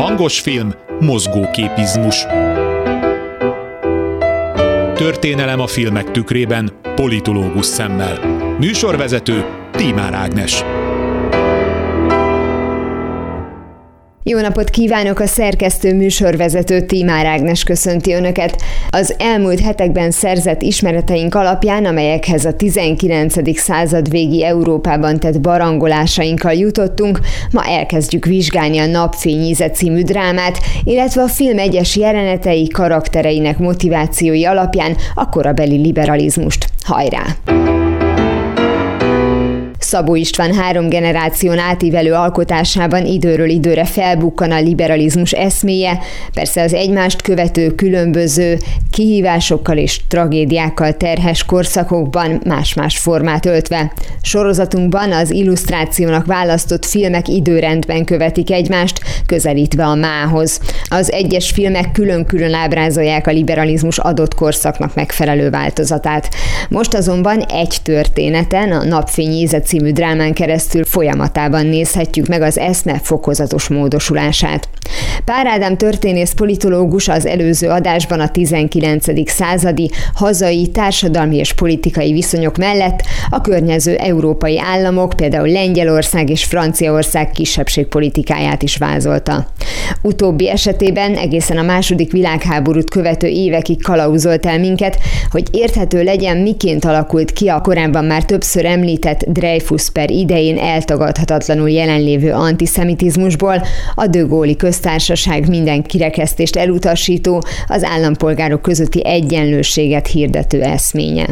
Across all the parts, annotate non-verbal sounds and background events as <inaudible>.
Hangos film, mozgóképizmus. Történelem a filmek tükrében, politológus szemmel. Műsorvezető Tímár Ágnes. Jó napot kívánok! A szerkesztő műsorvezető Tímár Ágnes köszönti Önöket. Az elmúlt hetekben szerzett ismereteink alapján, amelyekhez a 19. század végi Európában tett barangolásainkkal jutottunk, ma elkezdjük vizsgálni a Napfényíze című drámát, illetve a film egyes jelenetei, karaktereinek motivációi alapján a korabeli liberalizmust. Hajrá! Szabó István három generáción átívelő alkotásában időről időre felbukkan a liberalizmus eszméje, persze az egymást követő különböző kihívásokkal és tragédiákkal terhes korszakokban más-más formát öltve. Sorozatunkban az illusztrációnak választott filmek időrendben követik egymást, közelítve a mához. Az egyes filmek külön-külön ábrázolják a liberalizmus adott korszaknak megfelelő változatát. Most azonban egy történeten, a Napfény Íze című drámán keresztül folyamatában nézhetjük meg az eszme fokozatos módosulását. Pár Ádám történész politológus az előző adásban a 19. századi hazai társadalmi és politikai viszonyok mellett a környező európai államok, például Lengyelország és Franciaország kisebbségpolitikáját is vázolta. Utóbbi esetében egészen a második világháborút követő évekig kalauzolt el minket, hogy érthető legyen, miként alakult ki a korábban már többször említett Dreyfus per idején eltagadhatatlanul jelenlévő antiszemitizmusból a dögóli köztársaság minden kirekesztést elutasító, az állampolgárok közötti egyenlőséget hirdető eszménye.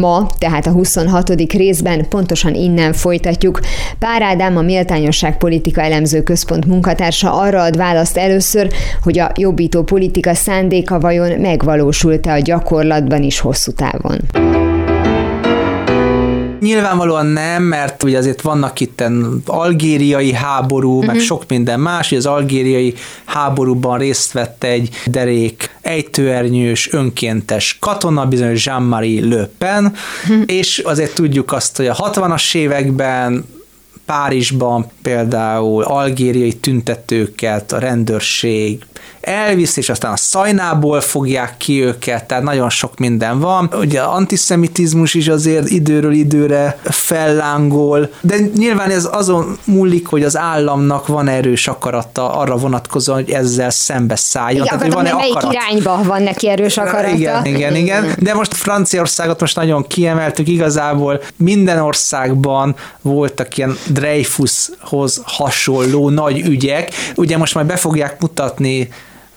Ma, tehát a 26. részben pontosan innen folytatjuk. Pár Ádám, a Méltányosság Politika Elemző Központ munkatársa arra ad választ először, hogy a jobbító politika szándéka vajon megvalósult-e a gyakorlatban is hosszú távon. Nyilvánvalóan nem, mert ugye azért vannak itt algériai háború, uh-huh. meg mhm. sok minden más, hogy az algériai háborúban részt vett egy derék ejtőernyős, önkéntes katona, bizonyos Jean-Marie Le Pen, uh-huh. és azért tudjuk azt, hogy a 60-as években Párizsban például algériai tüntetőket a rendőrség elvisz, és aztán a szajnából fogják ki őket, tehát nagyon sok minden van. Ugye antiszemitizmus is azért időről időre fellángol, de nyilván ez azon múlik, hogy az államnak van erős akarata arra vonatkozóan, hogy ezzel szembe szálljon. Igen, tehát, van-e melyik akarat? irányba van neki erős akarata? Igen, igen, igen. De most Franciaországot most nagyon kiemeltük, igazából minden országban voltak ilyen Dreyfushoz hasonló nagy ügyek. Ugye most majd be fogják mutatni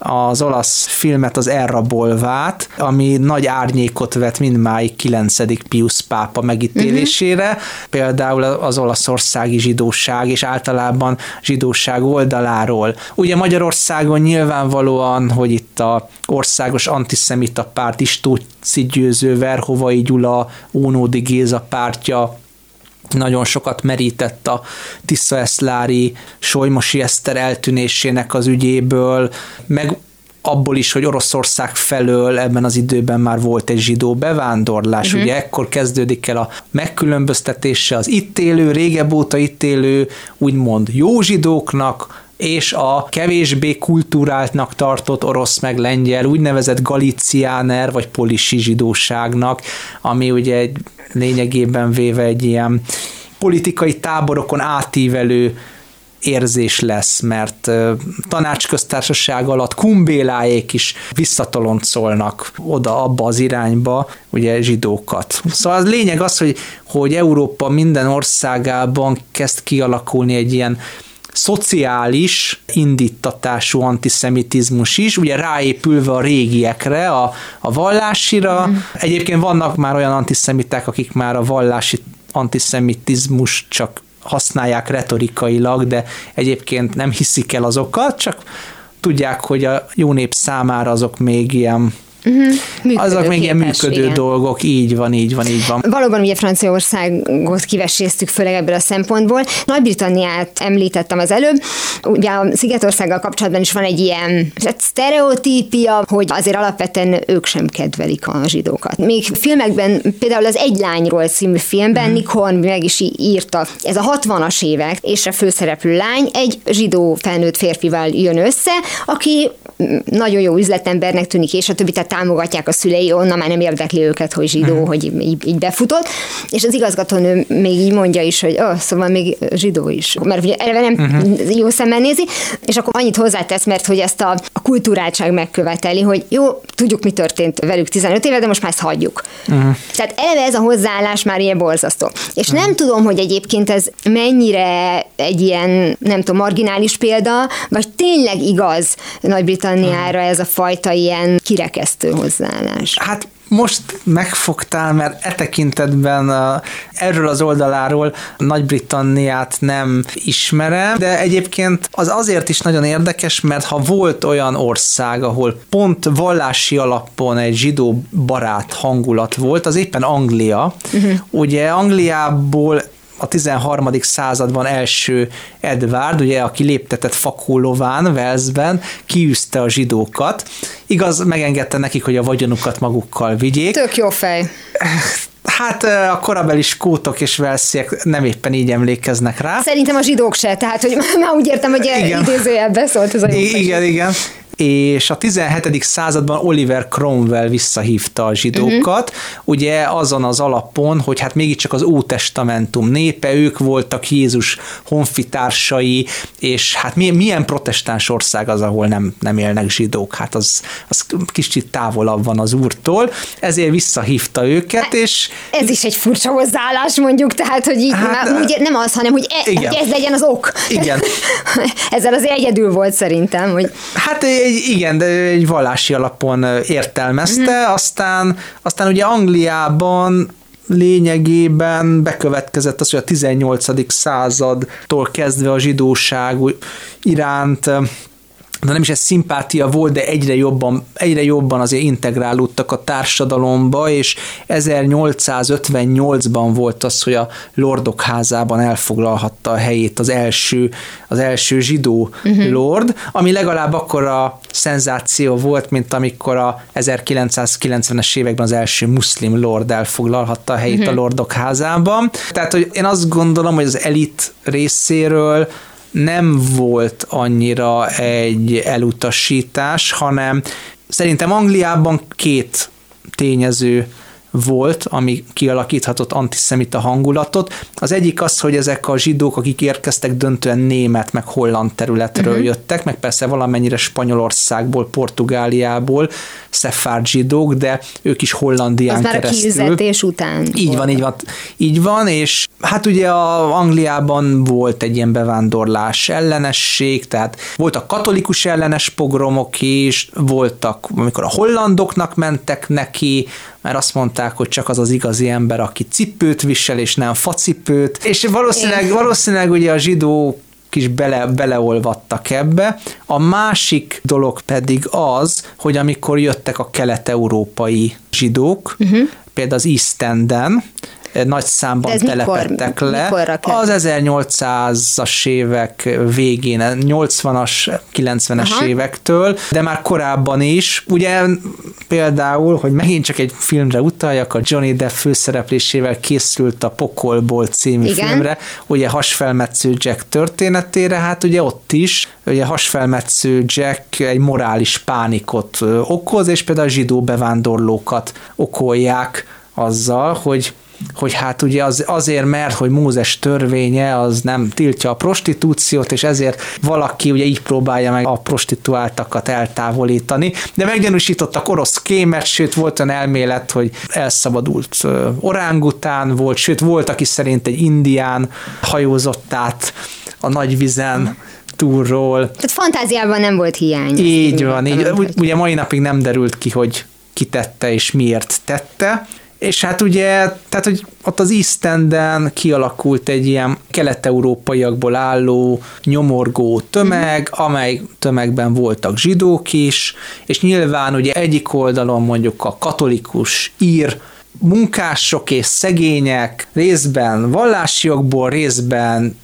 az olasz filmet, az Elrabolvát, ami nagy árnyékot vet mindmáig 9. Pius pápa megítélésére, uh-huh. például az olaszországi zsidóság, és általában zsidóság oldaláról. Ugye Magyarországon nyilvánvalóan, hogy itt a országos antiszemita párt Istóci Győző, Verhovai Gyula, Ónódi Géza pártja, nagyon sokat merített a Tisza Eszlári, Solymosi Eszter eltűnésének az ügyéből, meg abból is, hogy Oroszország felől ebben az időben már volt egy zsidó bevándorlás, uh-huh. ugye ekkor kezdődik el a megkülönböztetése az itt élő, régebb óta itt élő, úgymond jó zsidóknak, és a kevésbé kultúráltnak tartott orosz meg lengyel úgynevezett galiciáner vagy polisi zsidóságnak, ami ugye egy lényegében véve egy ilyen politikai táborokon átívelő érzés lesz, mert tanácsköztársaság alatt kumbéláék is visszatoloncolnak oda abba az irányba, ugye zsidókat. Szóval az lényeg az, hogy, hogy Európa minden országában kezd kialakulni egy ilyen szociális indítatású antiszemitizmus is, ugye ráépülve a régiekre, a, a vallásira. Mm. Egyébként vannak már olyan antiszemiták, akik már a vallási antiszemitizmus csak használják retorikailag, de egyébként nem hiszik el azokat, csak tudják, hogy a jó nép számára azok még ilyen Uh-huh. Azok még ilyen működő igen. dolgok, így van, így van, így van. Valóban ugye Franciaországot kiveséztük, főleg ebből a szempontból. Nagy-Britanniát említettem az előbb. Ugye a Szigetországgal kapcsolatban is van egy ilyen hát sztereotípia, hogy azért alapvetően ők sem kedvelik a zsidókat. Még filmekben, például az Egy lányról című filmben mm. Nick meg is írta, ez a 60-as évek, és a főszereplő lány egy zsidó felnőtt férfival jön össze, aki nagyon jó üzletembernek tűnik, és a többi, tehát támogatják a szülei, onnan már nem érdekli őket, hogy zsidó, mm. hogy így, így befutott, és az igazgatónő még így mondja is, hogy oh, szóval még zsidó is, mert ugye eleve nem uh-huh. jó szemmel nézi, és akkor annyit hozzátesz, mert hogy ezt a, a kultúráltság megköveteli, hogy jó, tudjuk, mi történt velük 15 éve, de most már ezt hagyjuk. Uh-huh. Tehát eleve ez a hozzáállás már ilyen borzasztó. És uh-huh. nem tudom, hogy egyébként ez mennyire egy ilyen, nem tudom, marginális példa, vagy tényleg igaz Nagy-Britanniára ez a fajta ilyen kirekesztő hozzáállás. Hát most megfogtál, mert e tekintetben a, erről az oldaláról Nagy-Britanniát nem ismerem, de egyébként az azért is nagyon érdekes, mert ha volt olyan ország, ahol pont vallási alapon egy zsidó barát hangulat volt, az éppen Anglia. Uh-huh. Ugye Angliából a 13. században első Edvard, ugye, aki léptetett fakólován, Velszben, kiűzte a zsidókat. Igaz, megengedte nekik, hogy a vagyonukat magukkal vigyék. Tök jó fej. Hát a korabeli skótok és velsziek nem éppen így emlékeznek rá. Szerintem a zsidók se, tehát hogy <laughs> már úgy értem, hogy idézőjelben szólt ez a jó Igen, igen és a 17. században Oliver Cromwell visszahívta a zsidókat, uh-huh. ugye azon az alapon, hogy hát mégiscsak az Ótestamentum népe, ők voltak Jézus honfitársai, és hát milyen protestáns ország az, ahol nem, nem élnek zsidók, hát az, az kicsit távolabb van az úrtól, ezért visszahívta őket, hát, és... Ez is egy furcsa hozzáállás mondjuk, tehát, hogy így hát, már, úgy, nem az, hanem, hogy, e, igen. hogy ez legyen az ok. Igen. <laughs> Ezzel az egyedül volt szerintem, hogy... Hát egy, igen, de egy vallási alapon értelmezte, mm. aztán, aztán ugye Angliában lényegében bekövetkezett az, hogy a 18. századtól kezdve a zsidóság iránt de nem is ez szimpátia volt, de egyre jobban, egyre jobban azért integrálódtak a társadalomba, és 1858-ban volt az, hogy a Lordok házában elfoglalhatta a helyét az első, az első zsidó uh-huh. lord, ami legalább akkor a szenzáció volt, mint amikor a 1990-es években az első muszlim lord elfoglalhatta a helyét uh-huh. a Lordok házában. Tehát, hogy én azt gondolom, hogy az elit részéről nem volt annyira egy elutasítás, hanem szerintem Angliában két tényező volt, ami kialakíthatott antiszemita hangulatot. Az egyik az, hogy ezek a zsidók, akik érkeztek, döntően német, meg holland területről uh-huh. jöttek, meg persze valamennyire Spanyolországból, Portugáliából, szefárd zsidók, de ők is Hollandián az keresztül. már a után. Így van, így van, így van, és hát ugye a Angliában volt egy ilyen bevándorlás ellenesség, tehát voltak katolikus ellenes pogromok is, voltak, amikor a hollandoknak mentek neki, mert azt mondták, hogy csak az az igazi ember, aki cipőt visel, és nem facipőt, és valószínűleg, valószínűleg ugye a zsidó is bele, beleolvadtak ebbe. A másik dolog pedig az, hogy amikor jöttek a kelet-európai zsidók, uh-huh. például az East Enden, nagy számban telepettek mikor, le. Az 1800-as évek végén, 80-as, 90-es Aha. évektől, de már korábban is. Ugye például, hogy megint csak egy filmre utaljak, a Johnny Depp főszereplésével készült a Pokolból című Igen. filmre, ugye hasfelmetsző Jack történetére, hát ugye ott is, ugye hasfelmetsző Jack egy morális pánikot okoz, és például a zsidó bevándorlókat okolják azzal, hogy hogy hát ugye az, azért, mert hogy Mózes törvénye az nem tiltja a prostitúciót, és ezért valaki ugye így próbálja meg a prostituáltakat eltávolítani, de meggyanúsítottak orosz kémet, sőt volt olyan elmélet, hogy elszabadult orángután volt, sőt volt, aki szerint egy indián hajózott át a nagy vizen, túlról. Tehát fantáziában nem volt hiány. Így van, így, ugye mai napig nem derült ki, hogy kitette és miért tette, És hát ugye, tehát hogy ott az East Enden kialakult egy ilyen kelet-európaiakból álló nyomorgó tömeg, amely tömegben voltak zsidók is, és nyilván ugye egyik oldalon mondjuk a katolikus ír munkások és szegények részben vallási jogból, részben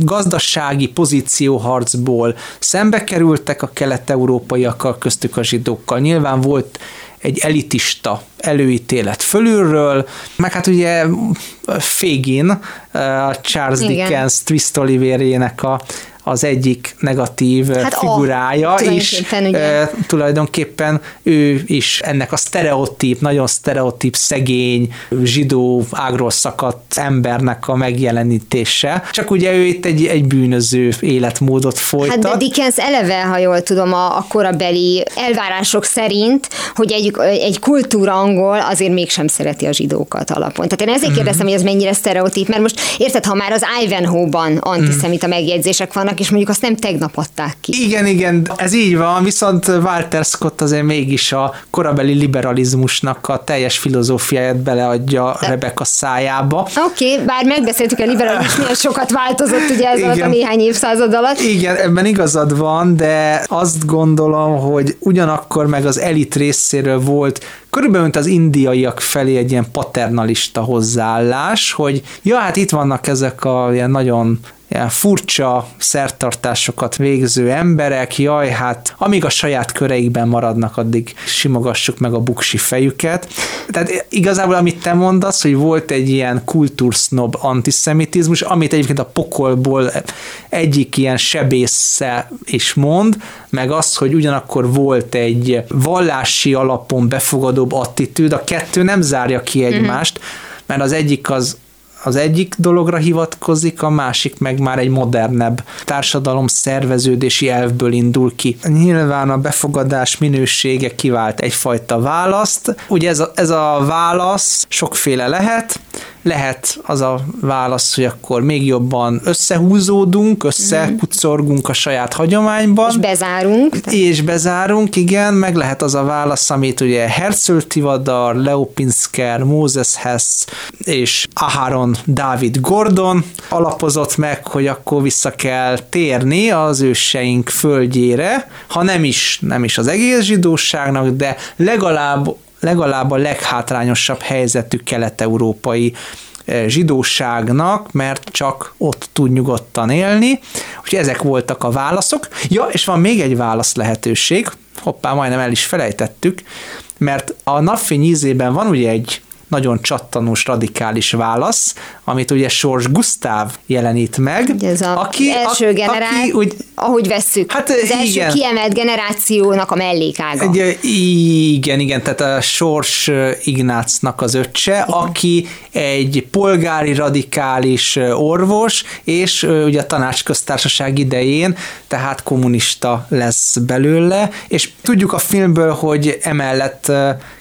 gazdasági pozícióharcból szembe kerültek a kelet-európaiakkal, köztük a zsidókkal. Nyilván volt egy elitista előítélet fölülről, meg hát ugye Fégin, a Charles Igen. Dickens Twist Olivérének a az egyik negatív hát figurája, a, és ugye. tulajdonképpen ő is ennek a sztereotíp, nagyon sztereotíp, szegény, zsidó, ágról szakadt embernek a megjelenítése. Csak ugye ő itt egy, egy bűnöző életmódot folytat. Hát de Dickens eleve, ha jól tudom, a, a korabeli elvárások szerint, hogy egy, egy kultúra angol azért mégsem szereti a zsidókat alapon. Tehát én ezért mm-hmm. kérdeztem, hogy ez mennyire sztereotíp, mert most érted, ha már az Ivanhoe-ban antiszemita mm. megjegyzések vannak, vannak, és mondjuk azt nem tegnap adták ki. Igen, igen, ez így van, viszont Walter Scott azért mégis a korabeli liberalizmusnak a teljes filozófiáját beleadja. Rebecca szájába. Oké, okay, bár megbeszéltük a liberalizmus, milyen sokat változott ugye ez alatt a néhány évszázad alatt. Igen, ebben igazad van, de azt gondolom, hogy ugyanakkor meg az elit részéről volt körülbelül mint az indiaiak felé egy ilyen paternalista hozzáállás, hogy ja, hát itt vannak ezek a ilyen nagyon furcsa szertartásokat végző emberek, jaj, hát amíg a saját köreikben maradnak, addig simogassuk meg a buksi fejüket. Tehát igazából, amit te mondasz, hogy volt egy ilyen kultúrsznob antiszemitizmus, amit egyébként a pokolból egyik ilyen sebésze is mond, meg az, hogy ugyanakkor volt egy vallási alapon befogadóbb attitűd, a kettő nem zárja ki egymást, mm-hmm. mert az egyik az az egyik dologra hivatkozik, a másik meg már egy modernebb társadalom szerveződési elvből indul ki. Nyilván a befogadás minősége kivált egyfajta választ. Ugye ez a, ez a válasz sokféle lehet, lehet az a válasz, hogy akkor még jobban összehúzódunk, összekucorgunk a saját hagyományban. És bezárunk. És bezárunk, igen, meg lehet az a válasz, amit ugye Herzl Tivadar, Leo Pinsker, Moses Hess és Aharon David Gordon alapozott meg, hogy akkor vissza kell térni az őseink földjére, ha nem is, nem is az egész zsidóságnak, de legalább legalább a leghátrányosabb helyzetű kelet-európai eh, zsidóságnak, mert csak ott tud nyugodtan élni. Úgyhogy ezek voltak a válaszok. Ja, és van még egy válasz lehetőség, hoppá, majdnem el is felejtettük, mert a napfény ízében van ugye egy nagyon csattanós, radikális válasz, amit ugye Sors Gusztáv jelenít meg. Ugye ez a aki, első generáció, aki, úgy, ahogy vesszük, hát, az igen. első kiemelt generációnak a mellékága. Egy, igen, igen, tehát a Sors Ignácnak az öccse, igen. aki egy polgári radikális orvos, és ugye a tanácsköztársaság idején, tehát kommunista lesz belőle, és tudjuk a filmből, hogy emellett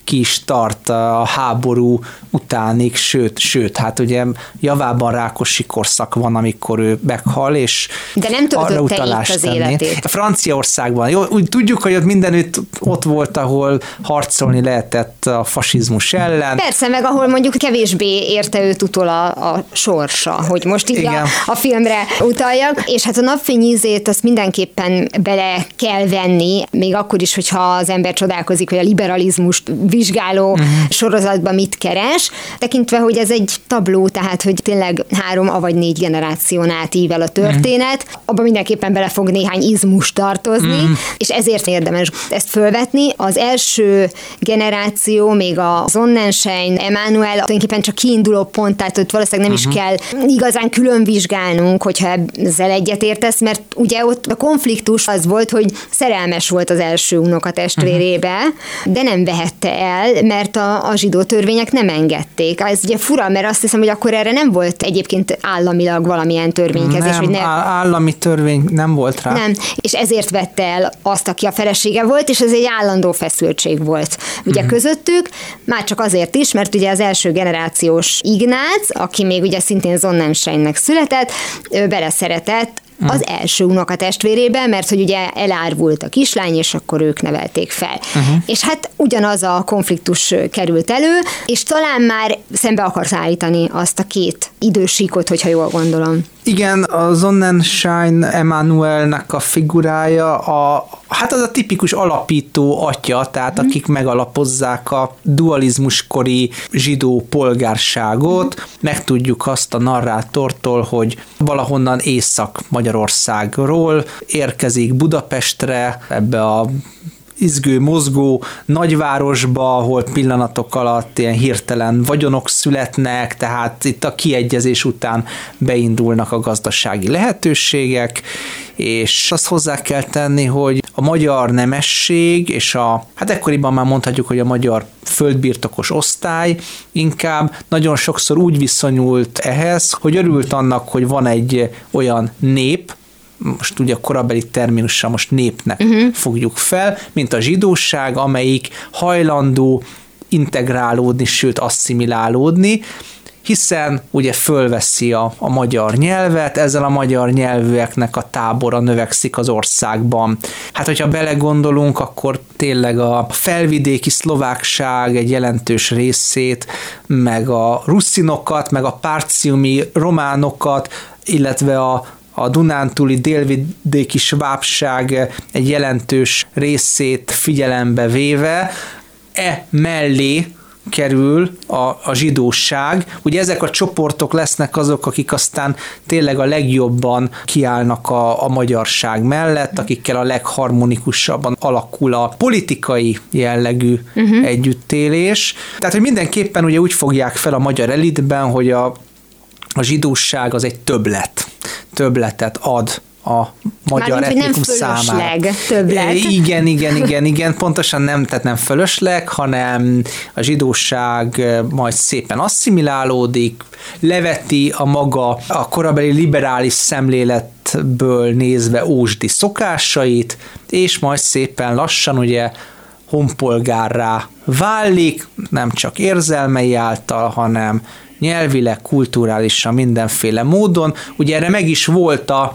ki is tart a háború utánig, sőt, sőt, hát ugye javában rákosi korszak van, amikor ő meghal, és De nem arra utalást az életét. A Franciaországban, jó, úgy tudjuk, hogy ott mindenütt ott volt, ahol harcolni lehetett a fasizmus ellen. Persze, meg ahol mondjuk kevésbé érte őt utol a, a sorsa, hogy most így a, a filmre utaljak, és hát a napfényízét azt mindenképpen bele kell venni, még akkor is, hogyha az ember csodálkozik, hogy a liberalizmust vizsgáló uh-huh. sorozatban mit keres, tekintve, hogy ez egy tabló, tehát hogy tényleg három, avagy négy generáción átível a történet, uh-huh. abban mindenképpen bele fog néhány izmus tartozni, uh-huh. és ezért érdemes ezt fölvetni. Az első generáció, még a Sonnenschein, Emmanuel, tulajdonképpen csak kiinduló pont, tehát ott valószínűleg nem uh-huh. is kell igazán külön vizsgálnunk, hogyha ezzel egyetértesz, mert ugye ott a konfliktus az volt, hogy szerelmes volt az első unokatestvérébe, uh-huh. de nem vehette el, mert a, a zsidó törvények nem engedték. Ez ugye fura, mert azt hiszem, hogy akkor erre nem volt egyébként államilag valamilyen törvénykezés. Nem, hogy ne... állami törvény nem volt rá. Nem, és ezért vette el azt, aki a felesége volt, és ez egy állandó feszültség volt ugye uh-huh. közöttük, már csak azért is, mert ugye az első generációs Ignác, aki még ugye szintén Zonnensteinnek született, ő beleszeretett az első unokatestvérében, mert hogy ugye elárvult a kislány, és akkor ők nevelték fel. Uh-huh. És hát ugyanaz a konfliktus került elő, és talán már szembe akarsz állítani azt a két idősíkot, hogyha jól gondolom. Igen, a Sonnenschein Emanuelnek a figurája, a, hát az a tipikus alapító atya, tehát mm. akik megalapozzák a dualizmuskori zsidó polgárságot. Mm. Megtudjuk azt a narrátortól, hogy valahonnan Észak-Magyarországról érkezik Budapestre, ebbe a izgő, mozgó nagyvárosba, ahol pillanatok alatt ilyen hirtelen vagyonok születnek, tehát itt a kiegyezés után beindulnak a gazdasági lehetőségek, és azt hozzá kell tenni, hogy a magyar nemesség, és a, hát ekkoriban már mondhatjuk, hogy a magyar földbirtokos osztály inkább nagyon sokszor úgy viszonyult ehhez, hogy örült annak, hogy van egy olyan nép, most ugye a korabeli terminussal most népnek uh-huh. fogjuk fel, mint a zsidóság, amelyik hajlandó integrálódni, sőt asszimilálódni, hiszen ugye fölveszi a, a magyar nyelvet, ezzel a magyar nyelvűeknek a tábora növekszik az országban. Hát, hogyha belegondolunk, akkor tényleg a felvidéki szlovákság egy jelentős részét, meg a russzinokat, meg a párciumi románokat, illetve a a Dunántúli délvidéki svábság egy jelentős részét figyelembe véve, e mellé kerül a, a zsidóság. Ugye ezek a csoportok lesznek azok, akik aztán tényleg a legjobban kiállnak a, a magyarság mellett, akikkel a legharmonikusabban alakul a politikai jellegű uh-huh. együttélés. Tehát, hogy mindenképpen ugye úgy fogják fel a magyar elitben, hogy a, a zsidóság az egy többlet többletet ad a magyar Mármint, etnikum számára. többlet. Igen, igen, igen, igen, pontosan nem, tehát nem fölösleg, hanem a zsidóság majd szépen asszimilálódik, leveti a maga a korabeli liberális szemléletből nézve ósdi szokásait, és majd szépen lassan ugye honpolgárrá válik, nem csak érzelmei által, hanem nyelvileg, kulturálisan, mindenféle módon. Ugye erre meg is volt a,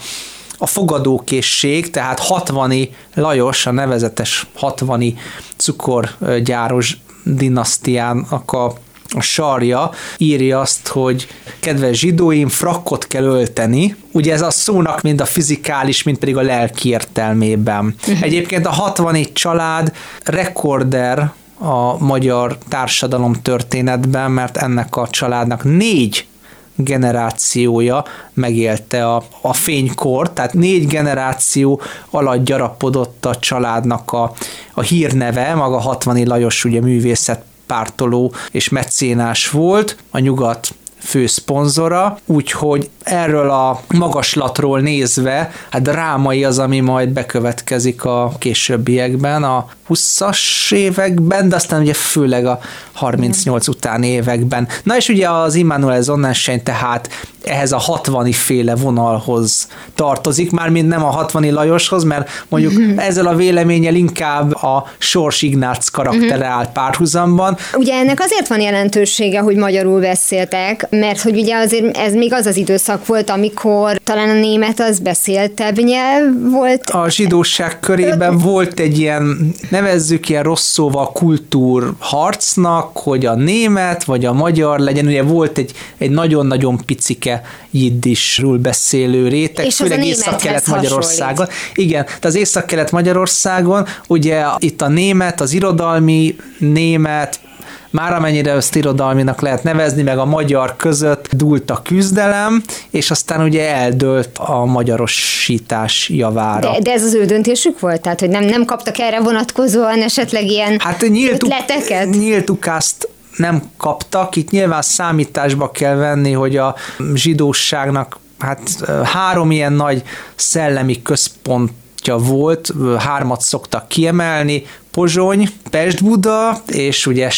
a fogadókészség, tehát 60 Lajos, a nevezetes 60 cukorgyáros dinasztiának a a sarja írja azt, hogy kedves zsidóim, frakkot kell ölteni. Ugye ez a szónak mind a fizikális, mind pedig a lelki értelmében. Uh-huh. Egyébként a 64 család rekorder a magyar társadalom történetben, mert ennek a családnak négy generációja megélte a, a fénykor, tehát négy generáció alatt gyarapodott a családnak a, a hírneve, maga 60 Lajos ugye művészet pártoló és mecénás volt, a nyugat fő szponzora, úgyhogy erről a magaslatról nézve, hát drámai az, ami majd bekövetkezik a későbbiekben, a 20-as években, de aztán ugye főleg a 38 utáni években. Na és ugye az Immanuel Sonnenschein tehát ehhez a 60 féle vonalhoz tartozik, már mind nem a 60 Lajoshoz, mert mondjuk uh-huh. ezzel a véleménnyel inkább a Sors Ignác karaktere uh-huh. áll párhuzamban. Ugye ennek azért van jelentősége, hogy magyarul beszéltek, mert hogy ugye azért ez még az az időszak volt, amikor talán a német az beszéltebb nyelv volt. A zsidóság körében volt egy ilyen, nevezzük ilyen rossz szóval kultúr harcnak, hogy a német vagy a magyar legyen, ugye volt egy, egy nagyon-nagyon picike jiddisről beszélő réteg, és főleg Észak-Kelet Magyarországon. Igen, de az Észak-Kelet Magyarországon ugye itt a német, az irodalmi német, már amennyire ezt irodalminak lehet nevezni, meg a magyar között dúlt a küzdelem, és aztán ugye eldőlt a magyarosítás javára. De, de ez az ő döntésük volt? Tehát, hogy nem, nem kaptak erre vonatkozóan esetleg ilyen hát nyílt, ötleteket? Nyílt ukászt nem kaptak. Itt nyilván számításba kell venni, hogy a zsidóságnak hát három ilyen nagy szellemi központja volt, hármat szoktak kiemelni, Pozsony, Pest-Buda, és ugye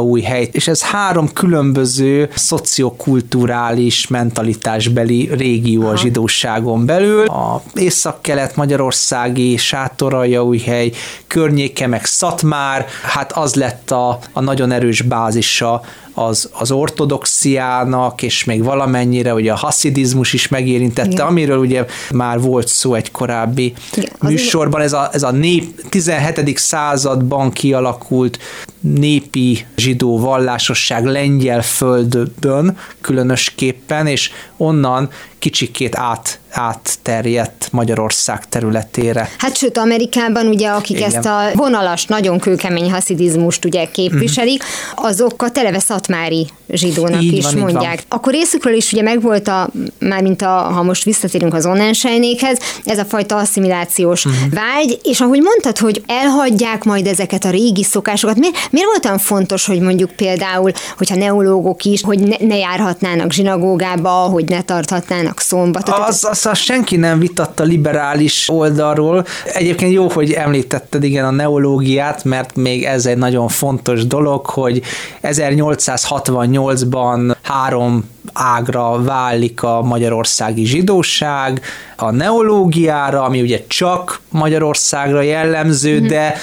új hely. És ez három különböző szociokulturális mentalitásbeli régió a zsidóságon belül. A észak-kelet magyarországi új hely környéke, meg Szatmár, hát az lett a, a nagyon erős bázisa az, az ortodoxiának, és még valamennyire ugye a haszidizmus is megérintette, Igen. amiről ugye már volt szó egy korábbi Igen, műsorban, ez a, ez a nép 17. században kialakult népi zsidó vallásosság lengyel földön különösképpen, és onnan kicsikét át, átterjedt Magyarország területére. Hát sőt, Amerikában ugye, akik Igen. ezt a vonalas, nagyon kőkemény haszidizmust ugye képviselik, uh-huh. azok a televe szatmári zsidónak így is van, mondják. Akkor részükről is ugye megvolt a, már mint a, ha most visszatérünk az onnensejnékhez, ez a fajta asszimilációs uh-huh. vágy, és ahogy mondtad, hogy elhagyják majd ezeket a régi szokásokat, miért, miért volt olyan fontos, hogy mondjuk például, hogyha neológok is, hogy ne, ne járhatnának zsinagógába, hogy ne tarthatnának szombatot? Az, az, az senki nem vitatta liberális oldalról. Egyébként jó, hogy említetted igen a neológiát, mert még ez egy nagyon fontos dolog, hogy 1868-ban három ágra válik a magyarországi zsidóság, a neológiára, ami ugye csak Magyarországra jellemző, mm-hmm. de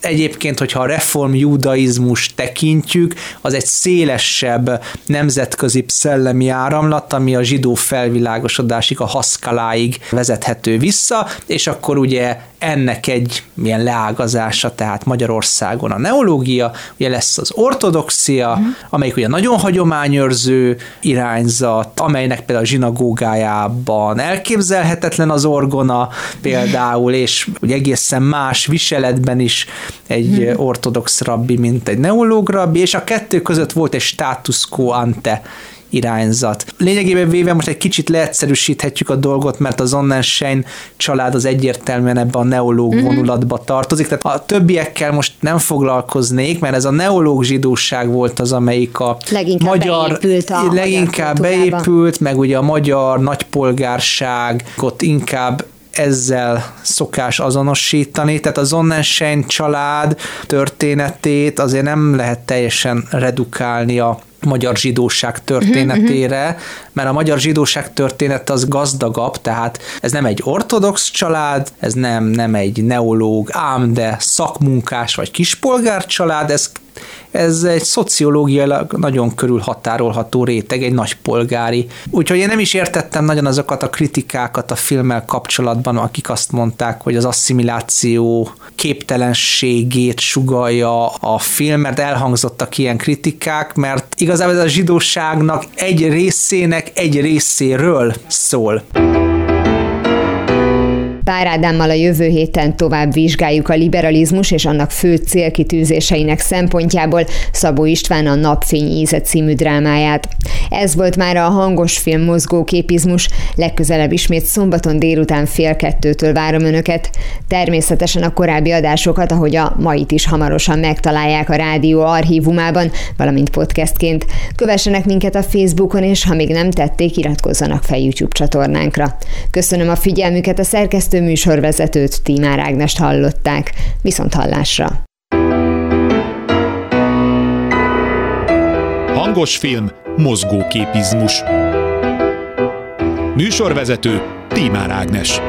Egyébként, hogyha a reform judaizmus tekintjük, az egy szélesebb nemzetközi szellemi áramlat, ami a zsidó felvilágosodásig, a haszkaláig vezethető vissza, és akkor ugye ennek egy milyen leágazása, tehát Magyarországon a neológia, ugye lesz az ortodoxia, uh-huh. amelyik ugye nagyon hagyományőrző irányzat, amelynek például a zsinagógájában elképzelhetetlen az orgona például, és ugye egészen más viseletben is egy uh-huh. ortodox rabbi, mint egy neológ rabbi, és a kettő között volt egy status quo ante irányzat. Lényegében véve most egy kicsit leegyszerűsíthetjük a dolgot, mert az Onnenschein család az egyértelműen ebbe a neológ mm-hmm. vonulatba tartozik, tehát a többiekkel most nem foglalkoznék, mert ez a neológ zsidóság volt az, amelyik a leginkább magyar, beépült a leginkább magyar beépült, meg ugye a magyar nagypolgárság ott inkább ezzel szokás azonosítani, tehát az Onnenschein család történetét azért nem lehet teljesen redukálni a magyar zsidóság történetére, uh-huh. mert a magyar zsidóság történet az gazdagabb, tehát ez nem egy ortodox család, ez nem, nem egy neológ, ám de szakmunkás vagy kispolgár család, ez ez egy szociológiailag nagyon körülhatárolható réteg, egy nagy polgári. Úgyhogy én nem is értettem nagyon azokat a kritikákat a filmmel kapcsolatban, akik azt mondták, hogy az asszimiláció képtelenségét sugalja a film, mert elhangzottak ilyen kritikák, mert igazából ez a zsidóságnak egy részének egy részéről szól. Pár Ádámmal a jövő héten tovább vizsgáljuk a liberalizmus és annak fő célkitűzéseinek szempontjából Szabó István a Napfény íze című drámáját. Ez volt már a hangos film mozgóképizmus, legközelebb ismét szombaton délután fél kettőtől várom Önöket. Természetesen a korábbi adásokat, ahogy a mait is hamarosan megtalálják a rádió archívumában, valamint podcastként. Kövessenek minket a Facebookon, és ha még nem tették, iratkozzanak fel YouTube csatornánkra. Köszönöm a figyelmüket a szerkesztő műsorvezetőt, Tímár Ágnest hallották. Viszont hallásra! Hangos film, mozgóképizmus. Műsorvezető Tímár Ágnes.